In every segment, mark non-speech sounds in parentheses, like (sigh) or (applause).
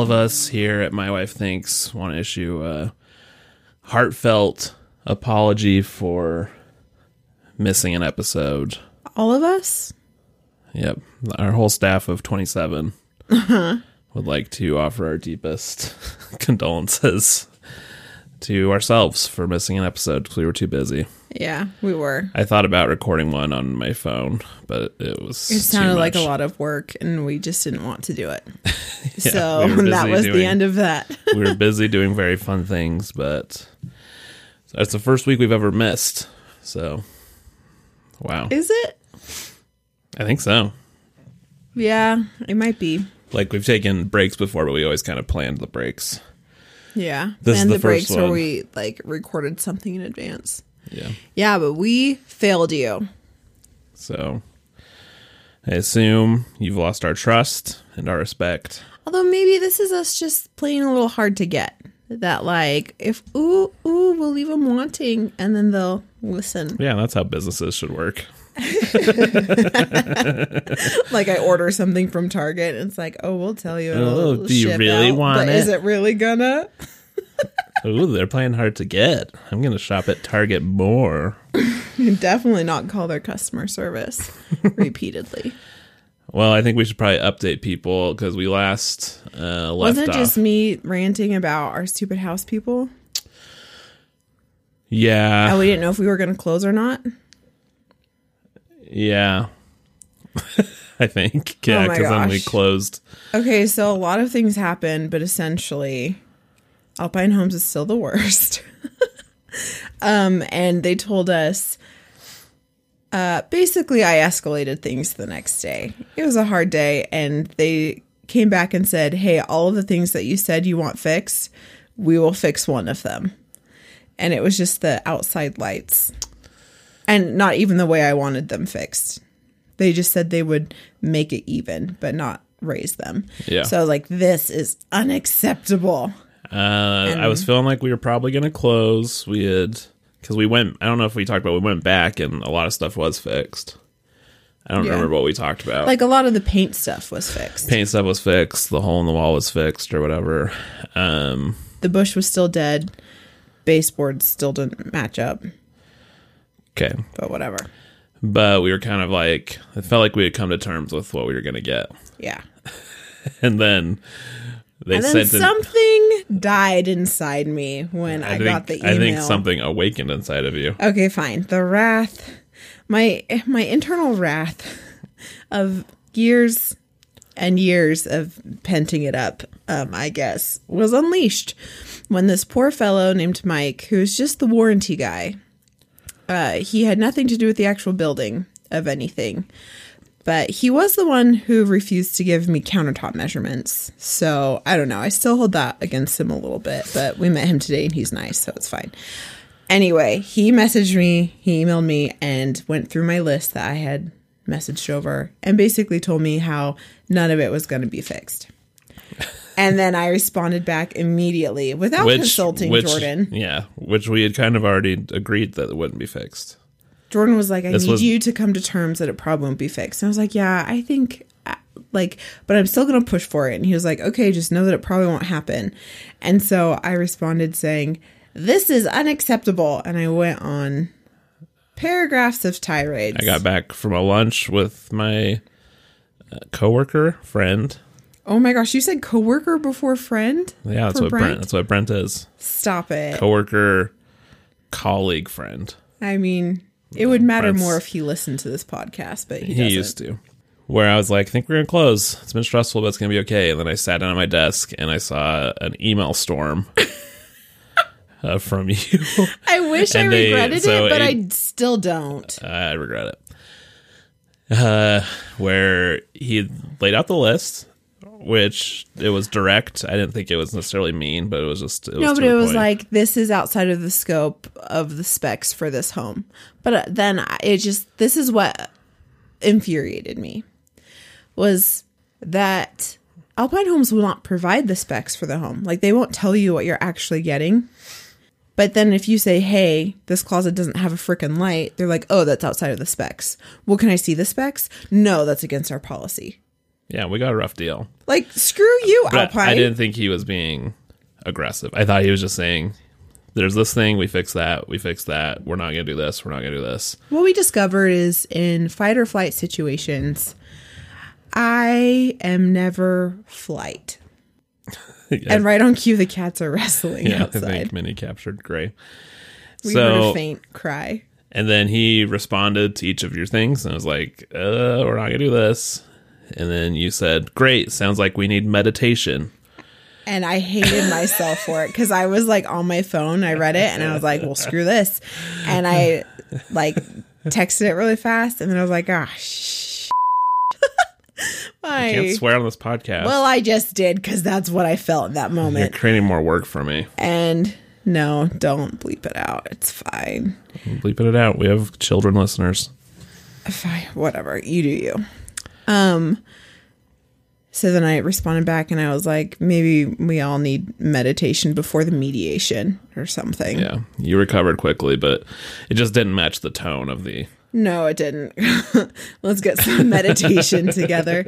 all of us here at My Wife Thinks want to issue a heartfelt apology for missing an episode. All of us? Yep. Our whole staff of 27 uh-huh. would like to offer our deepest (laughs) condolences to ourselves for missing an episode because we were too busy. Yeah, we were. I thought about recording one on my phone, but it was. It sounded like a lot of work, and we just didn't want to do it. (laughs) Yeah, so we (laughs) that was the end of that. (laughs) we were busy doing very fun things, but that's the first week we've ever missed. So, wow. Is it? I think so. Yeah, it might be. Like we've taken breaks before, but we always kind of planned the breaks. Yeah. This is and the the, breaks first where we like recorded something in advance. Yeah. Yeah, but we failed you. So I assume you've lost our trust and our respect. Although maybe this is us just playing a little hard to get. That like if ooh ooh we'll leave them wanting, and then they'll listen. Yeah, that's how businesses should work. (laughs) Like I order something from Target, and it's like oh we'll tell you. Oh, do you really out, want but it? Is it really gonna? (laughs) Ooh, they're playing hard to get. I'm to shop at Target more. (laughs) Definitely not call their customer service repeatedly. Well, I think we should probably update people because we last uh, left Wasn't it off. just me ranting about our stupid house people? yeah, And we didn't know if we were going to close or not. Yeah. (laughs) I think yeah, Oh because then we closed. Okay, so a lot of things happened, but essentially, Alpine Homes is still the worst. (laughs) um, and they told us. Uh, basically, I escalated things the next day. It was a hard day, and they came back and said, "Hey, all of the things that you said you want fixed, we will fix one of them." And it was just the outside lights, and not even the way I wanted them fixed. They just said they would make it even, but not raise them. Yeah. So like, this is unacceptable. Uh, I was feeling like we were probably going to close. We had because we went. I don't know if we talked about. We went back and a lot of stuff was fixed. I don't Yeah. remember what we talked about. Like a lot of the paint stuff was fixed. paint stuff was fixed. The hole in the wall was fixed or whatever. Um, The bush was still dead. Baseboards still didn't match up, okay, but whatever. but we were kind of like it felt like we had come to terms with what we were going to get, Yeah. (laughs) and then they and then an- something died inside me when I, I think, got the email. I think something awakened inside of you. Okay, fine. The wrath, my my internal wrath of years and years of penting it up, um, I guess, was unleashed when this poor fellow named Mike, who's just the warranty guy, uh, he had nothing to do with the actual building of anything. But he was the one who refused to give me countertop measurements. So I don't know. I still hold that against him a little bit. But we met him today and he's nice, so it's fine. Anyway, he messaged me, he emailed me, and went through my list that I had messaged over and basically told me how none of it was going to be fixed. And then I responded back immediately without consulting which- Jordan. Yeah, which we had kind of already agreed that it wouldn't be fixed. Jordan was like, I This need was- you to come to terms that it probably won't be fixed. And I was like, yeah, I think, uh, like, but I'm still going to push for it. And he was like, okay, just know that it probably won't happen. And so I responded saying, this is unacceptable. And I went on paragraphs of tirades. I got back from a lunch with my uh, coworker friend. Oh my gosh, you said coworker before friend? Yeah, that's what Brent? That's what Brent is. Stop it. Coworker, colleague, friend. I mean, it would matter Brent's- more if he listened to this podcast, but he, He used to. Where I was like, I think we're gonna close. It's been stressful, but it's gonna be okay. And then I sat down at my desk and I saw an email storm (laughs) uh, from you. I wish I they- regretted so it, but it- I still don't. I regret it. Uh, where he laid out the list, which it was direct. I didn't think it was necessarily mean, but it was just it was No, but it was point. like this is outside of the scope of the specs for this home. But uh, then it just this is what infuriated me was that Alpine Homes will not provide the specs for the home. Like they won't tell you what you're actually getting. But then if you say, "Hey, this closet doesn't have a freaking light," they're like, "Oh, that's outside of the specs." Well, can I see the specs? No, that's against our policy. Yeah, we got a rough deal. Like, screw you, But Alpine. I didn't think he was being aggressive. I thought he was just saying, "There's this thing. We fix that. We fix that. We're not gonna do this. We're not gonna do this." What we discovered is in fight or flight situations, I am never flight. (laughs) yeah, And right on cue, the cats are wrestling yeah, I outside. think Minnie captured Gray. we heard a faint cry. And then he responded to each of your things and was like, uh, we're not going to do this. And then you said, great, sounds like we need meditation. And I hated myself for it because I was like on my phone. I read it and I was like, well, screw this. And I like texted it really fast. And then I was like, ah, sh. (laughs) I can't swear on this podcast. Well, I just did because that's what I felt in that moment. You're creating more work for me. And no, don't bleep it out. It's fine. I'm bleeping it out. We have children listeners. Fine, whatever. You do you. Um. So then I responded back and I was like, maybe we all need meditation before the mediation or something. Yeah, you recovered quickly, but it just didn't match the tone of the. No, it didn't. (laughs) Let's get some meditation (laughs) together.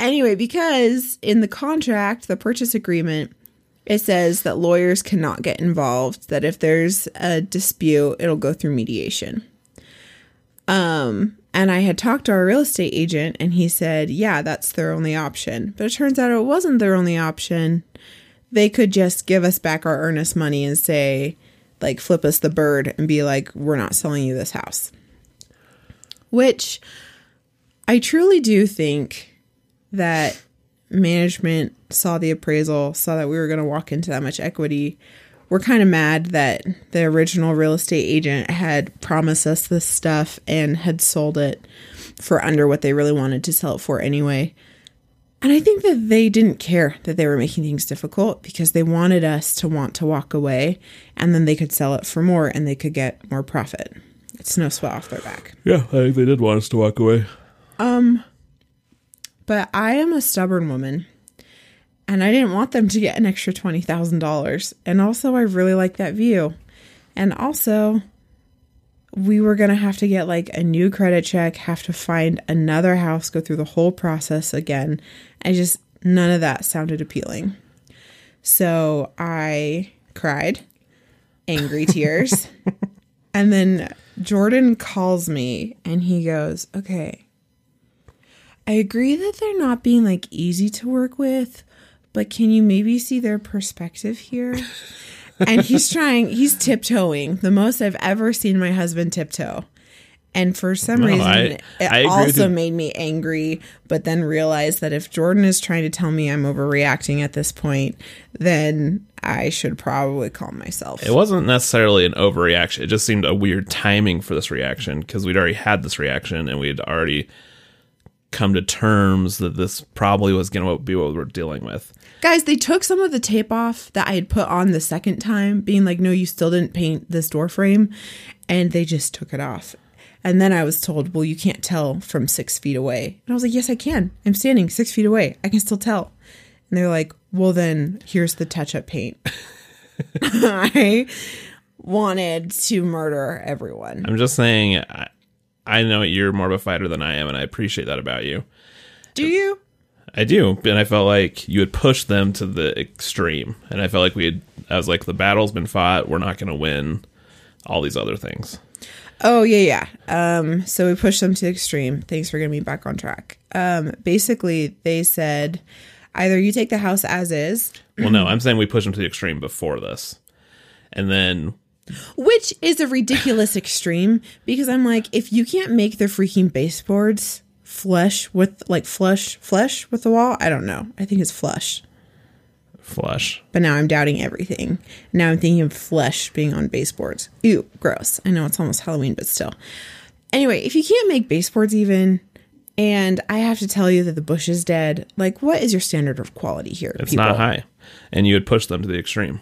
Anyway, because in the contract, the purchase agreement, it says that lawyers cannot get involved, that if there's a dispute, it'll go through mediation. Um, and I had talked to our real estate agent and he said, yeah, that's their only option. But it turns out it wasn't their only option. They could just give us back our earnest money and say, like, flip us the bird and be like, we're not selling you this house which I truly do think that management saw the appraisal, saw that we were going to walk into that much equity. We're kind of mad that the original real estate agent had promised us this stuff and had sold it for under what they really wanted to sell it for anyway. And I think that they didn't care that they were making things difficult because they wanted us to want to walk away and then they could sell it for more and they could get more profit. It's no sweat off their back. Yeah, I think they did want us to walk away. Um but I am a stubborn woman. And I didn't want them to get an extra $20,000. And also, I really like that view. And also, we were going to have to get like a new credit check, have to find another house, go through the whole process again. I just, none of that sounded appealing. So I cried, angry (laughs) tears. and then Jordan calls me and he goes, Okay, I agree that they're not being like easy to work with, but can you maybe see their perspective here? and he's trying, he's tiptoeing the most I've ever seen my husband tiptoe. And for some No, reason, I- it I also made me angry, but then realized that if Jordan is trying to tell me I'm overreacting at this point, then I should probably calm myself. It wasn't necessarily an overreaction. It just seemed a weird timing for this reaction because we'd already had this reaction and we'd already come to terms that this probably was going to be what we're dealing with. Guys, they took some of the tape off that I had put on the second time, being like, no, you still didn't paint this door frame. And they just took it off. And then I was told, well, you can't tell from six feet away. And I was like, yes, I can. I'm standing six feet away. I can still tell. And they're like, well, then here's the touch up paint. (laughs) I wanted to murder everyone. I'm just saying, I, I know you're more of a fighter than I am, and I appreciate that about you. Do you? I do, and I felt like you had pushed them to the extreme, and I felt like we had. I was like, the battle's been fought. We're not going to win. All these other things. Oh yeah, yeah. Um, so we pushed them to the extreme. Thanks for getting me back on track. Um, basically, they said either you take the house as is, Well, no, I'm saying we pushed them to the extreme before this, and then which is a ridiculous extreme because I'm like, if you can't make the freaking baseboards flush with like flush flush with the wall, I don't know. I think it's flush. flush. But now I'm doubting everything. Now I'm thinking of flesh being on baseboards. Ew, gross. I know it's almost Halloween, but still. Anyway, if you can't make baseboards even, and I have to tell you that the bush is dead, like what is your standard of quality here? It's people? not high, and you had pushed them to the extreme,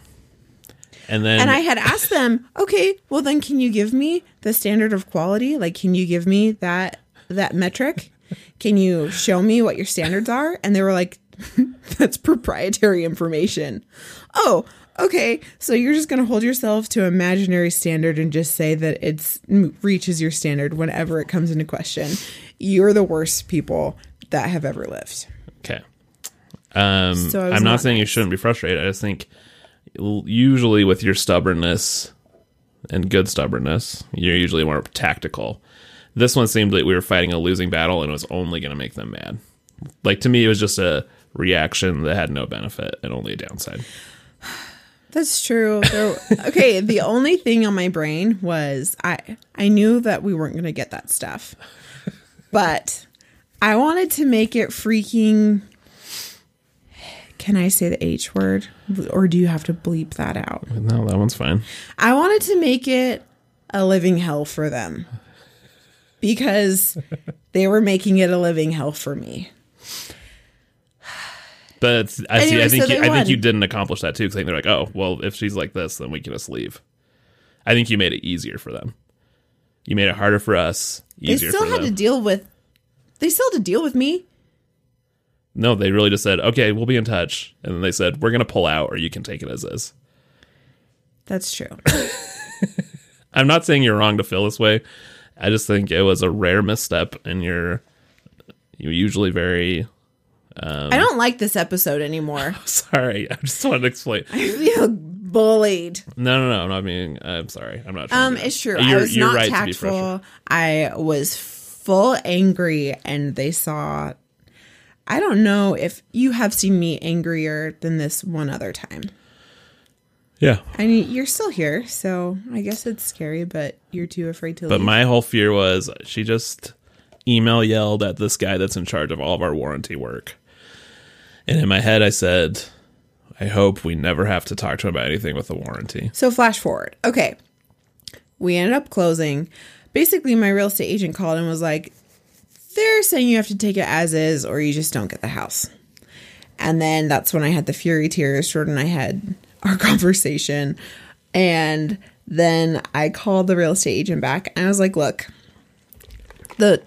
and then And I had asked them, okay, well then can you give me the standard of quality? Like can you give me that that metric? Can you show me what your standards are? And they were like, (laughs) that's proprietary information. Oh, okay. So you're just going to hold yourself to imaginary standard and just say that it's reaches your standard whenever it comes into question. You're the worst people that have ever lived. Okay. Um, So I'm not not saying you shouldn't be frustrated. I just think usually with your stubbornness and good stubbornness, you're usually more tactical. This one seemed like we were fighting a losing battle and it was only going to make them mad. Like to me, it was just a reaction that had no benefit and only a downside. (sighs) That's true. There, okay, the only thing on my brain was I I knew that we weren't going to get that stuff. But I wanted to make it freaking Can I say the H word or do you have to bleep that out? No, that one's fine. I wanted to make it a living hell for them. Because they were making it a living hell for me. But I see. I think so you, I think you didn't accomplish that too. Because they're like, oh, well, if she's like this, then we can just leave. I think you made it easier for them. You made it harder for us. They still had them. to deal with they still had to deal with me. No, they really just said, okay, we'll be in touch, and then they said, we're gonna pull out, or you can take it as is. That's true. (laughs) I'm not saying you're wrong to feel this way. I just think it was a rare misstep, and you're you're usually very I don't like this episode anymore. (laughs) sorry. I just wanted to explain. I feel bullied. No, no, no. I'm not being. I'm sorry. I'm not. Um, to it's true. I You're- was you're not right tactful. I was full angry, and they saw. I don't know if you have seen me angrier than this one other time. Yeah. I mean, you're still here, so I guess it's scary, but you're too afraid to But leave. my whole fear was she just email yelled at this guy that's in charge of all of our warranty work. And in my head, I said, I hope we never have to talk to him about anything with the warranty. So flash forward. Okay. We ended up closing. Basically, my real estate agent called and was like, they're saying you have to take it as is or you just don't get the house. And then that's when I had the fury tears. Jordan and I had (laughs) our conversation. And then I called the real estate agent back and I was like, look, the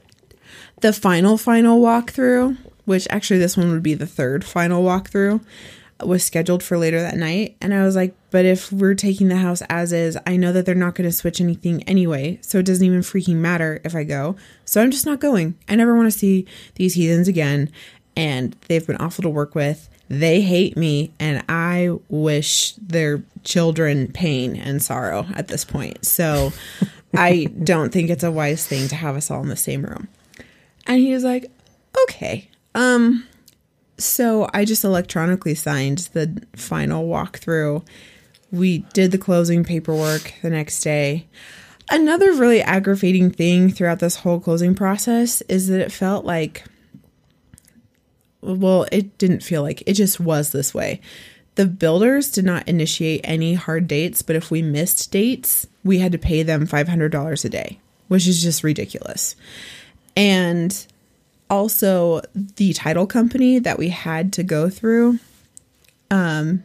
the final final walkthrough, which actually this one would be the third final walkthrough, was scheduled for later that night. And I was like, but if we're taking the house as is, I know that they're not going to switch anything anyway. So it doesn't even freaking matter if I go. So I'm just not going. I never want to see these heathens again. And they've been awful to work with. They hate me, and I wish their children pain and sorrow at this point. So (laughs) I don't think it's a wise thing to have us all in the same room. And he was like, okay. Um, so I just electronically signed the final walkthrough. We did the closing paperwork the next day. Another really aggravating thing throughout this whole closing process is that it felt like, well, it didn't feel like it just was this way. The builders did not initiate any hard dates, but if we missed dates, we had to pay them $500 a day, which is just ridiculous. And also the title company that we had to go through um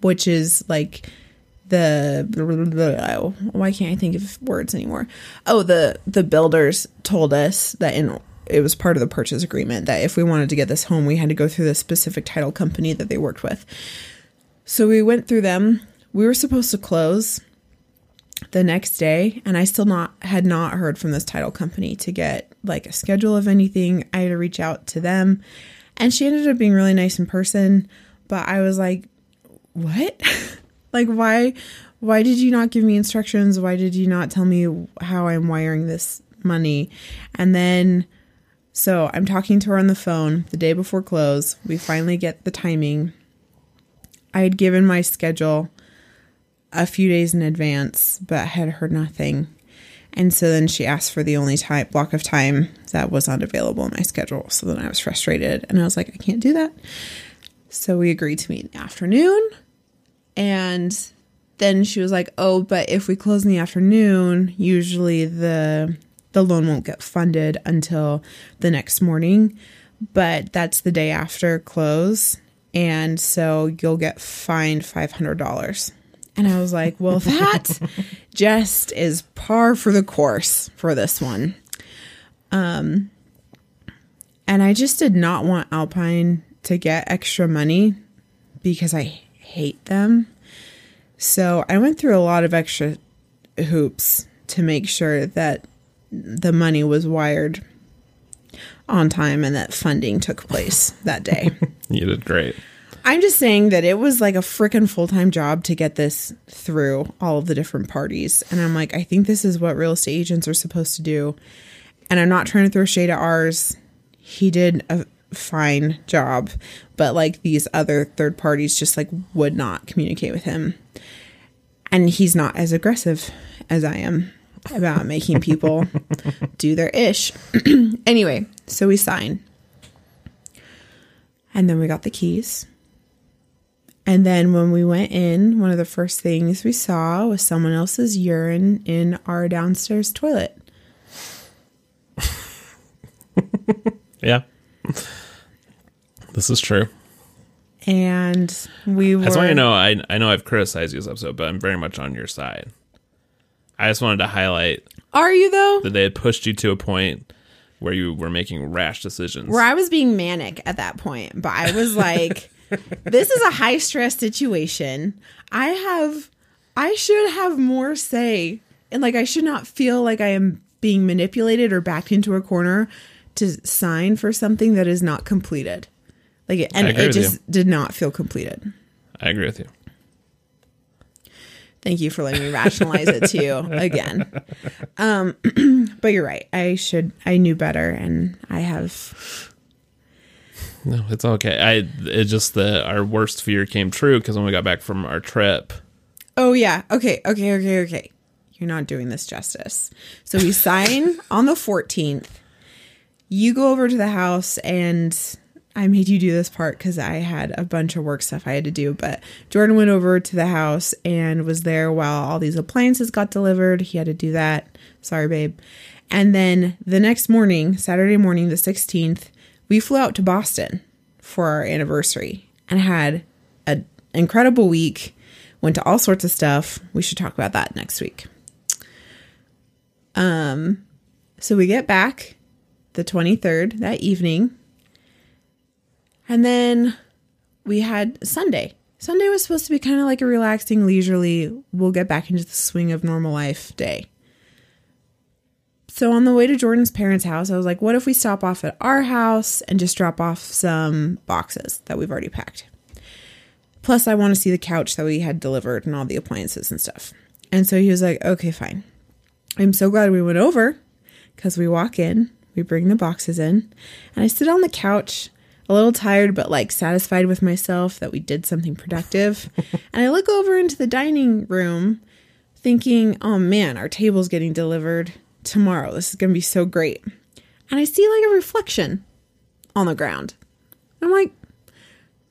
which is like the oh, why can't I think of words anymore? Oh, the the builders told us that in it was part of the purchase agreement that if we wanted to get this home, we had to go through this specific title company that they worked with. So we went through them. We were supposed to close the next day and I still not had not heard from this title company to get like a schedule of anything. I had to reach out to them and she ended up being really nice in person, but I was like, "What? (laughs) like why why did you not give me instructions? Why did you not tell me how I'm wiring this money?" And then so I'm talking to her on the phone the day before close. We finally get the timing. I had given my schedule a few days in advance, but had heard nothing. And so then she asked for the only time block of time that was not available in my schedule. So then I was frustrated and I was like, I can't do that. So we agreed to meet in the afternoon. And then she was like, "Oh, but if we close in the afternoon, usually the the loan won't get funded until the next morning, but that's the day after close, and so you'll get fined $500." And I was like, "Well, (laughs) that just is par for the course for this one." Um and I just did not want Alpine to get extra money because I hate them. So I went through a lot of extra hoops to make sure that the money was wired. on time and that funding took place (laughs) that day. You did great. I'm just saying that it was like a freaking full time job to get this through all of the different parties. And I'm like, I think this is what real estate agents are supposed to do. And I'm not trying to throw shade at ours. He did a fine job, but like these other third parties just like would not communicate with him. And he's not as aggressive as I am about making people (laughs) do their ish. (clears throat) anyway, so we sign. And then we got the keys. And then when we went in, one of the first things we saw was someone else's urine in our downstairs toilet. (laughs) Yeah. This is true. And we were I just want you to know I I know I've criticized you this episode, but I'm very much on your side. I just wanted to highlight Are you though? that they had pushed you to a point where you were making rash decisions. Where I was being manic at that point, but I was like, (laughs) this is a high stress situation. I have, I should have more say. And like, I should not feel like I am being manipulated or backed into a corner to sign for something that is not completed. Like, it, and it just did not feel completed. I agree with you. Thank you for letting me rationalize it to you (laughs) again. Um, (clears throat) but you're right. I should, I knew better and I have No, it's okay. I it just the our worst fear came true because when we got back from our trip, Oh yeah. Okay. Okay. Okay. Okay. You're not doing this justice. So we sign (laughs) on the 14th. You go over to the house and I made you do this part because I had a bunch of work stuff I had to do. But Jordan went over to the house and was there while all these appliances got delivered. He had to do that. Sorry, babe. And then the next morning, Saturday morning, the 16th, we flew out to Boston for our anniversary and had an incredible week. Went to all sorts of stuff. We should talk about that next week. Um, so we get back the 23rd that evening. And then we had Sunday. Sunday was supposed to be kind of like a relaxing, leisurely, we'll get back into the swing of normal life day. So on the way to Jordan's parents' house, I was like, what if we stop off at our house and just drop off some boxes that we've already packed? Plus, I want to see the couch that we had delivered and all the appliances and stuff. And so he was like, okay, fine. I'm so glad we went over because we walk in, we bring the boxes in, and I sit on the couch, a little tired, but like satisfied with myself that we did something productive. (laughs) and I look over into the dining room thinking, oh man, our table's getting delivered tomorrow. This is going to be so great. And I see like a reflection on the ground. I'm like,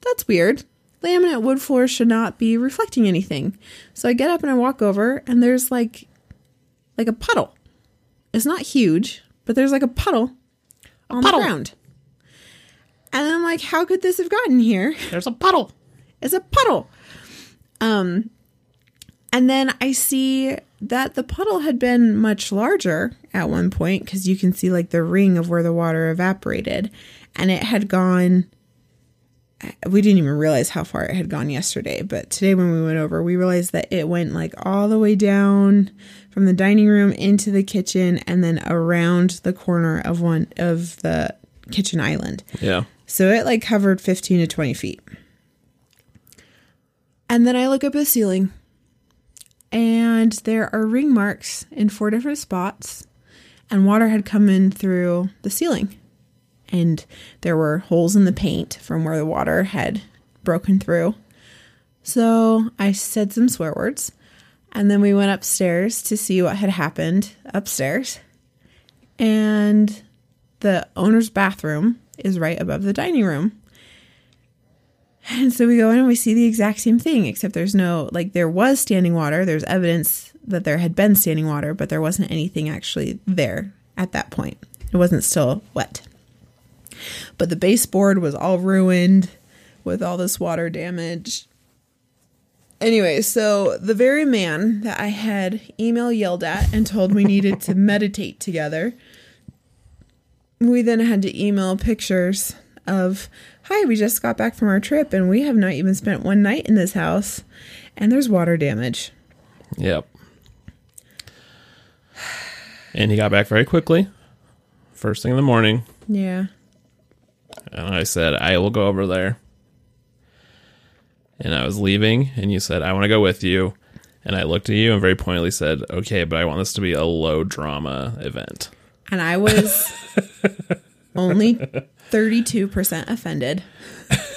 that's weird. Laminate wood floors should not be reflecting anything. So I get up and I walk over, and there's like like a puddle. It's not huge, but there's like a puddle on puddle. the ground. And I'm like, how could this have gotten here? there's a puddle. It's a puddle. Um and then I see that the puddle had been much larger at one point because you can see like the ring of where the water evaporated and it had gone we didn't even realize how far it had gone yesterday, but today when we went over, we realized that it went like all the way down from the dining room into the kitchen and then around the corner of one of the kitchen island. Yeah. So it like covered 15 to 20 feet. And then I look up at the ceiling and there are ring marks in four different spots and water had come in through the ceiling and there were holes in the paint from where the water had broken through. So I said some swear words, and then we went upstairs to see what had happened upstairs. And the owner's bathroom is right above the dining room. And so we go in and we see the exact same thing, except there's no, like, there was standing water. There's evidence that there had been standing water, but there wasn't anything actually there at that point. It wasn't still wet. But the baseboard was all ruined with all this water damage. Anyway, so the very man that I had email yelled at and told we needed to (laughs) meditate together, we then had to email pictures of, hi, we just got back from our trip and we have not even spent one night in this house and there's water damage. Yep. And he got back very quickly. First thing in the morning. Yeah. And I said, I will go over there. And I was leaving, and you said, I want to go with you. And I looked at you and very pointedly said, Okay, but I want this to be a low drama event. And I was (laughs) only 32% offended.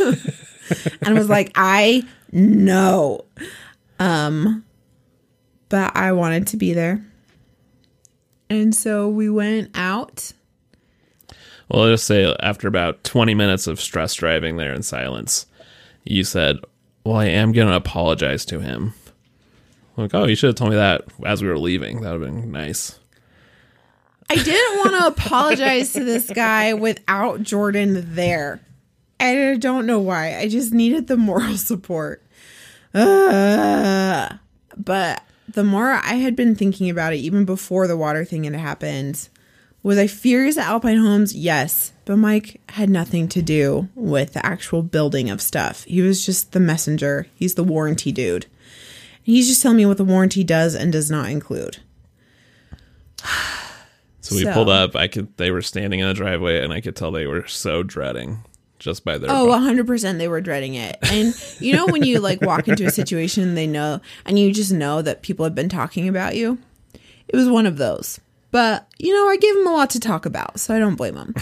(laughs) and was like, I know. Um but I wanted to be there. And so we went out. Well, I'll just say after about 20 minutes of stress driving there in silence, you said, Well, I am going to apologize to him. I'm like, oh, you should have told me that as we were leaving. That would have been nice. I didn't want to apologize to this guy without Jordan there. I don't know why. I just needed the moral support. Uh, but the more I had been thinking about it, even before the water thing had happened, was I furious at Alpine Homes? Yes. But Mike had nothing to do with the actual building of stuff. He was just the messenger, he's the warranty dude. He's just telling me what the warranty does and does not include. So we So- pulled up. I could. They were standing in the driveway, and I could tell they were so dreading just by their. Oh, 100% they were dreading it. And you know when you like walk into a situation they know and you just know that people have been talking about you? It was one of those. But, you know, I gave them a lot to talk about, so I don't blame them.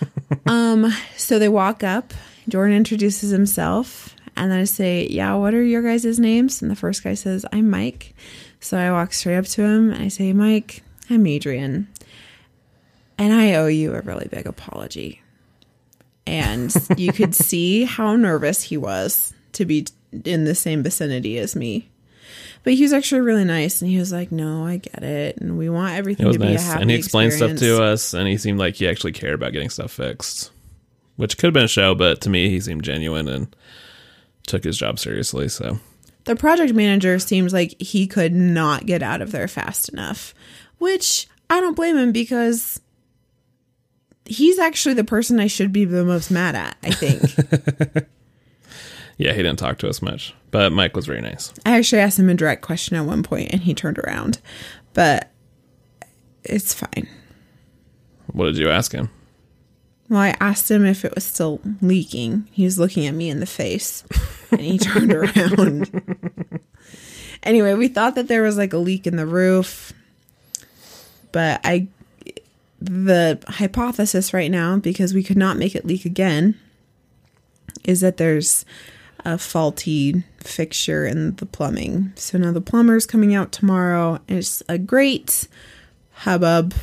(laughs) um, so they walk up, Jordan introduces himself, and then I say, "Yeah, what are your guys' names?" And the first guy says, "I'm Mike." So I walk straight up to him and I say, "Mike, I'm Adrian." And I owe you a really big apology and (laughs) you could see how nervous he was to be in the same vicinity as me. But he was actually really nice, and he was like, "No, I get it, and we want everything It was to be a happy and he explained experience." stuff to us, and he seemed like he actually cared about getting stuff fixed, which could have been a show, but to me, he seemed genuine and took his job seriously. So The project manager seems like he could not get out of there fast enough, which I don't blame him because he's actually the person I should be the most mad at. I think. (laughs) yeah, he didn't talk to us much, but Mike was very nice. I actually asked him a direct question at one point, and he turned around, but it's fine. What did you ask him? Well, I asked him if it was still leaking. He was looking at me in the face and he turned (laughs) around. anyway, we thought that there was like a leak in the roof. But I the hypothesis right now because we could not make it leak again is that there's a faulty fixture in the plumbing. So now the plumber's coming out tomorrow and it's a great hubbub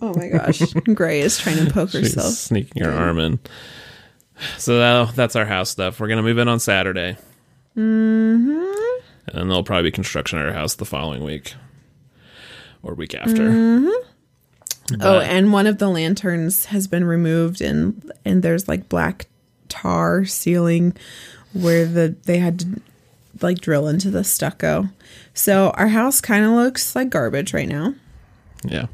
Oh my gosh. (laughs) Gray is trying to poke She's herself. sneaking her arm in. So that, that's our house stuff. We're gonna move in on Saturday, mm-hmm. and then there'll probably be construction at our house the following week or week after. Mm-hmm. Oh, But- and one of the lanterns has been removed and and there's like black tar sealing where the they had to like drill into the stucco. So our house kind of looks like garbage right now yeah.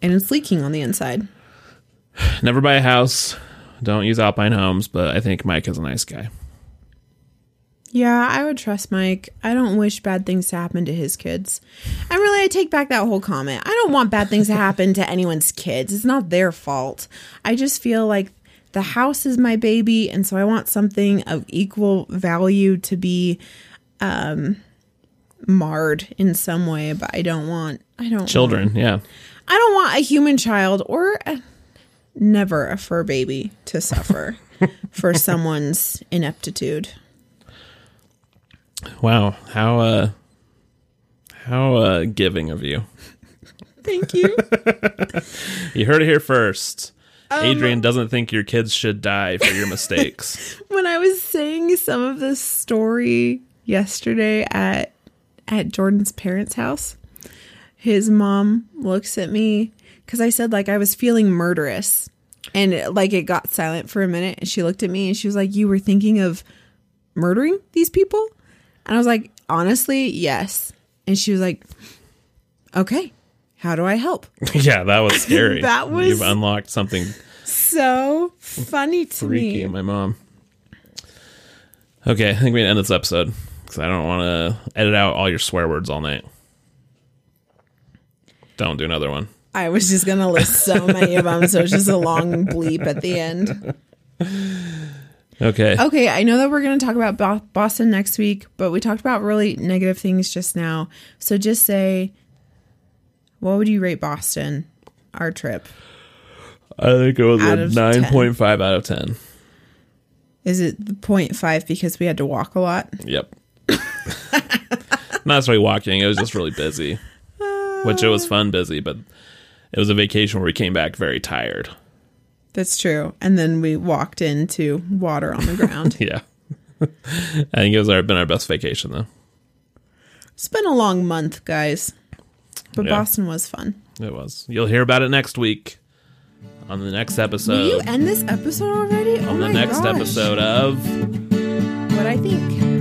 and it's leaking on the inside. Never buy a house. Don't use Alpine Homes, but I think Mike is a nice guy. Yeah, I would trust Mike. I don't wish bad things to happen to his kids. And really, I take back that whole comment. I don't want bad things to happen to anyone's kids. It's not their fault. I just feel like the house is my baby, and so I want something of equal value to be um marred in some way, but I don't want I don't want- Children, yeah. I don't want a human child or a, never a fur baby to suffer (laughs) for someone's ineptitude. Wow, how uh how uh giving of you. (laughs) Thank you. (laughs) You heard it here first. Um, Adrian doesn't think your kids should die for your mistakes. (laughs) when I was saying some of this story yesterday at at Jordan's parents' house, his mom looks at me because I said like I was feeling murderous, and it, like it got silent for a minute, and she looked at me and she was like, "You were thinking of murdering these people?" And I was like, "Honestly, yes." And she was like, "Okay, how do I help?" (laughs) yeah, that was scary. (laughs) That was- You've unlocked something So funny to freaky me. my mom. Okay, I think we can end this episode because I don't want to edit out all your swear words all night. Don't do another one. I was just gonna list so many of them, so it's just a long bleep at the end. (laughs) Okay. Okay, I know that we're gonna talk about Bo- Boston next week, but we talked about really negative things just now. So just say, what would you rate Boston, our trip? I think it was Out a of 9.5 out of 10. Is it the 0.5 because we had to walk a lot? Yep. (laughs) Not necessarily walking, it was just really busy. Which it was fun busy, but it was a vacation where we came back very tired. That's true. And then we walked into water on the ground. (laughs) Yeah. (laughs) I think it was our, been our best vacation though. it's been a long month, guys. But Yeah. Boston was fun. It was. You'll hear about it next week on the next episode. Will you end this episode already? Oh on the my next gosh. episode of What I think.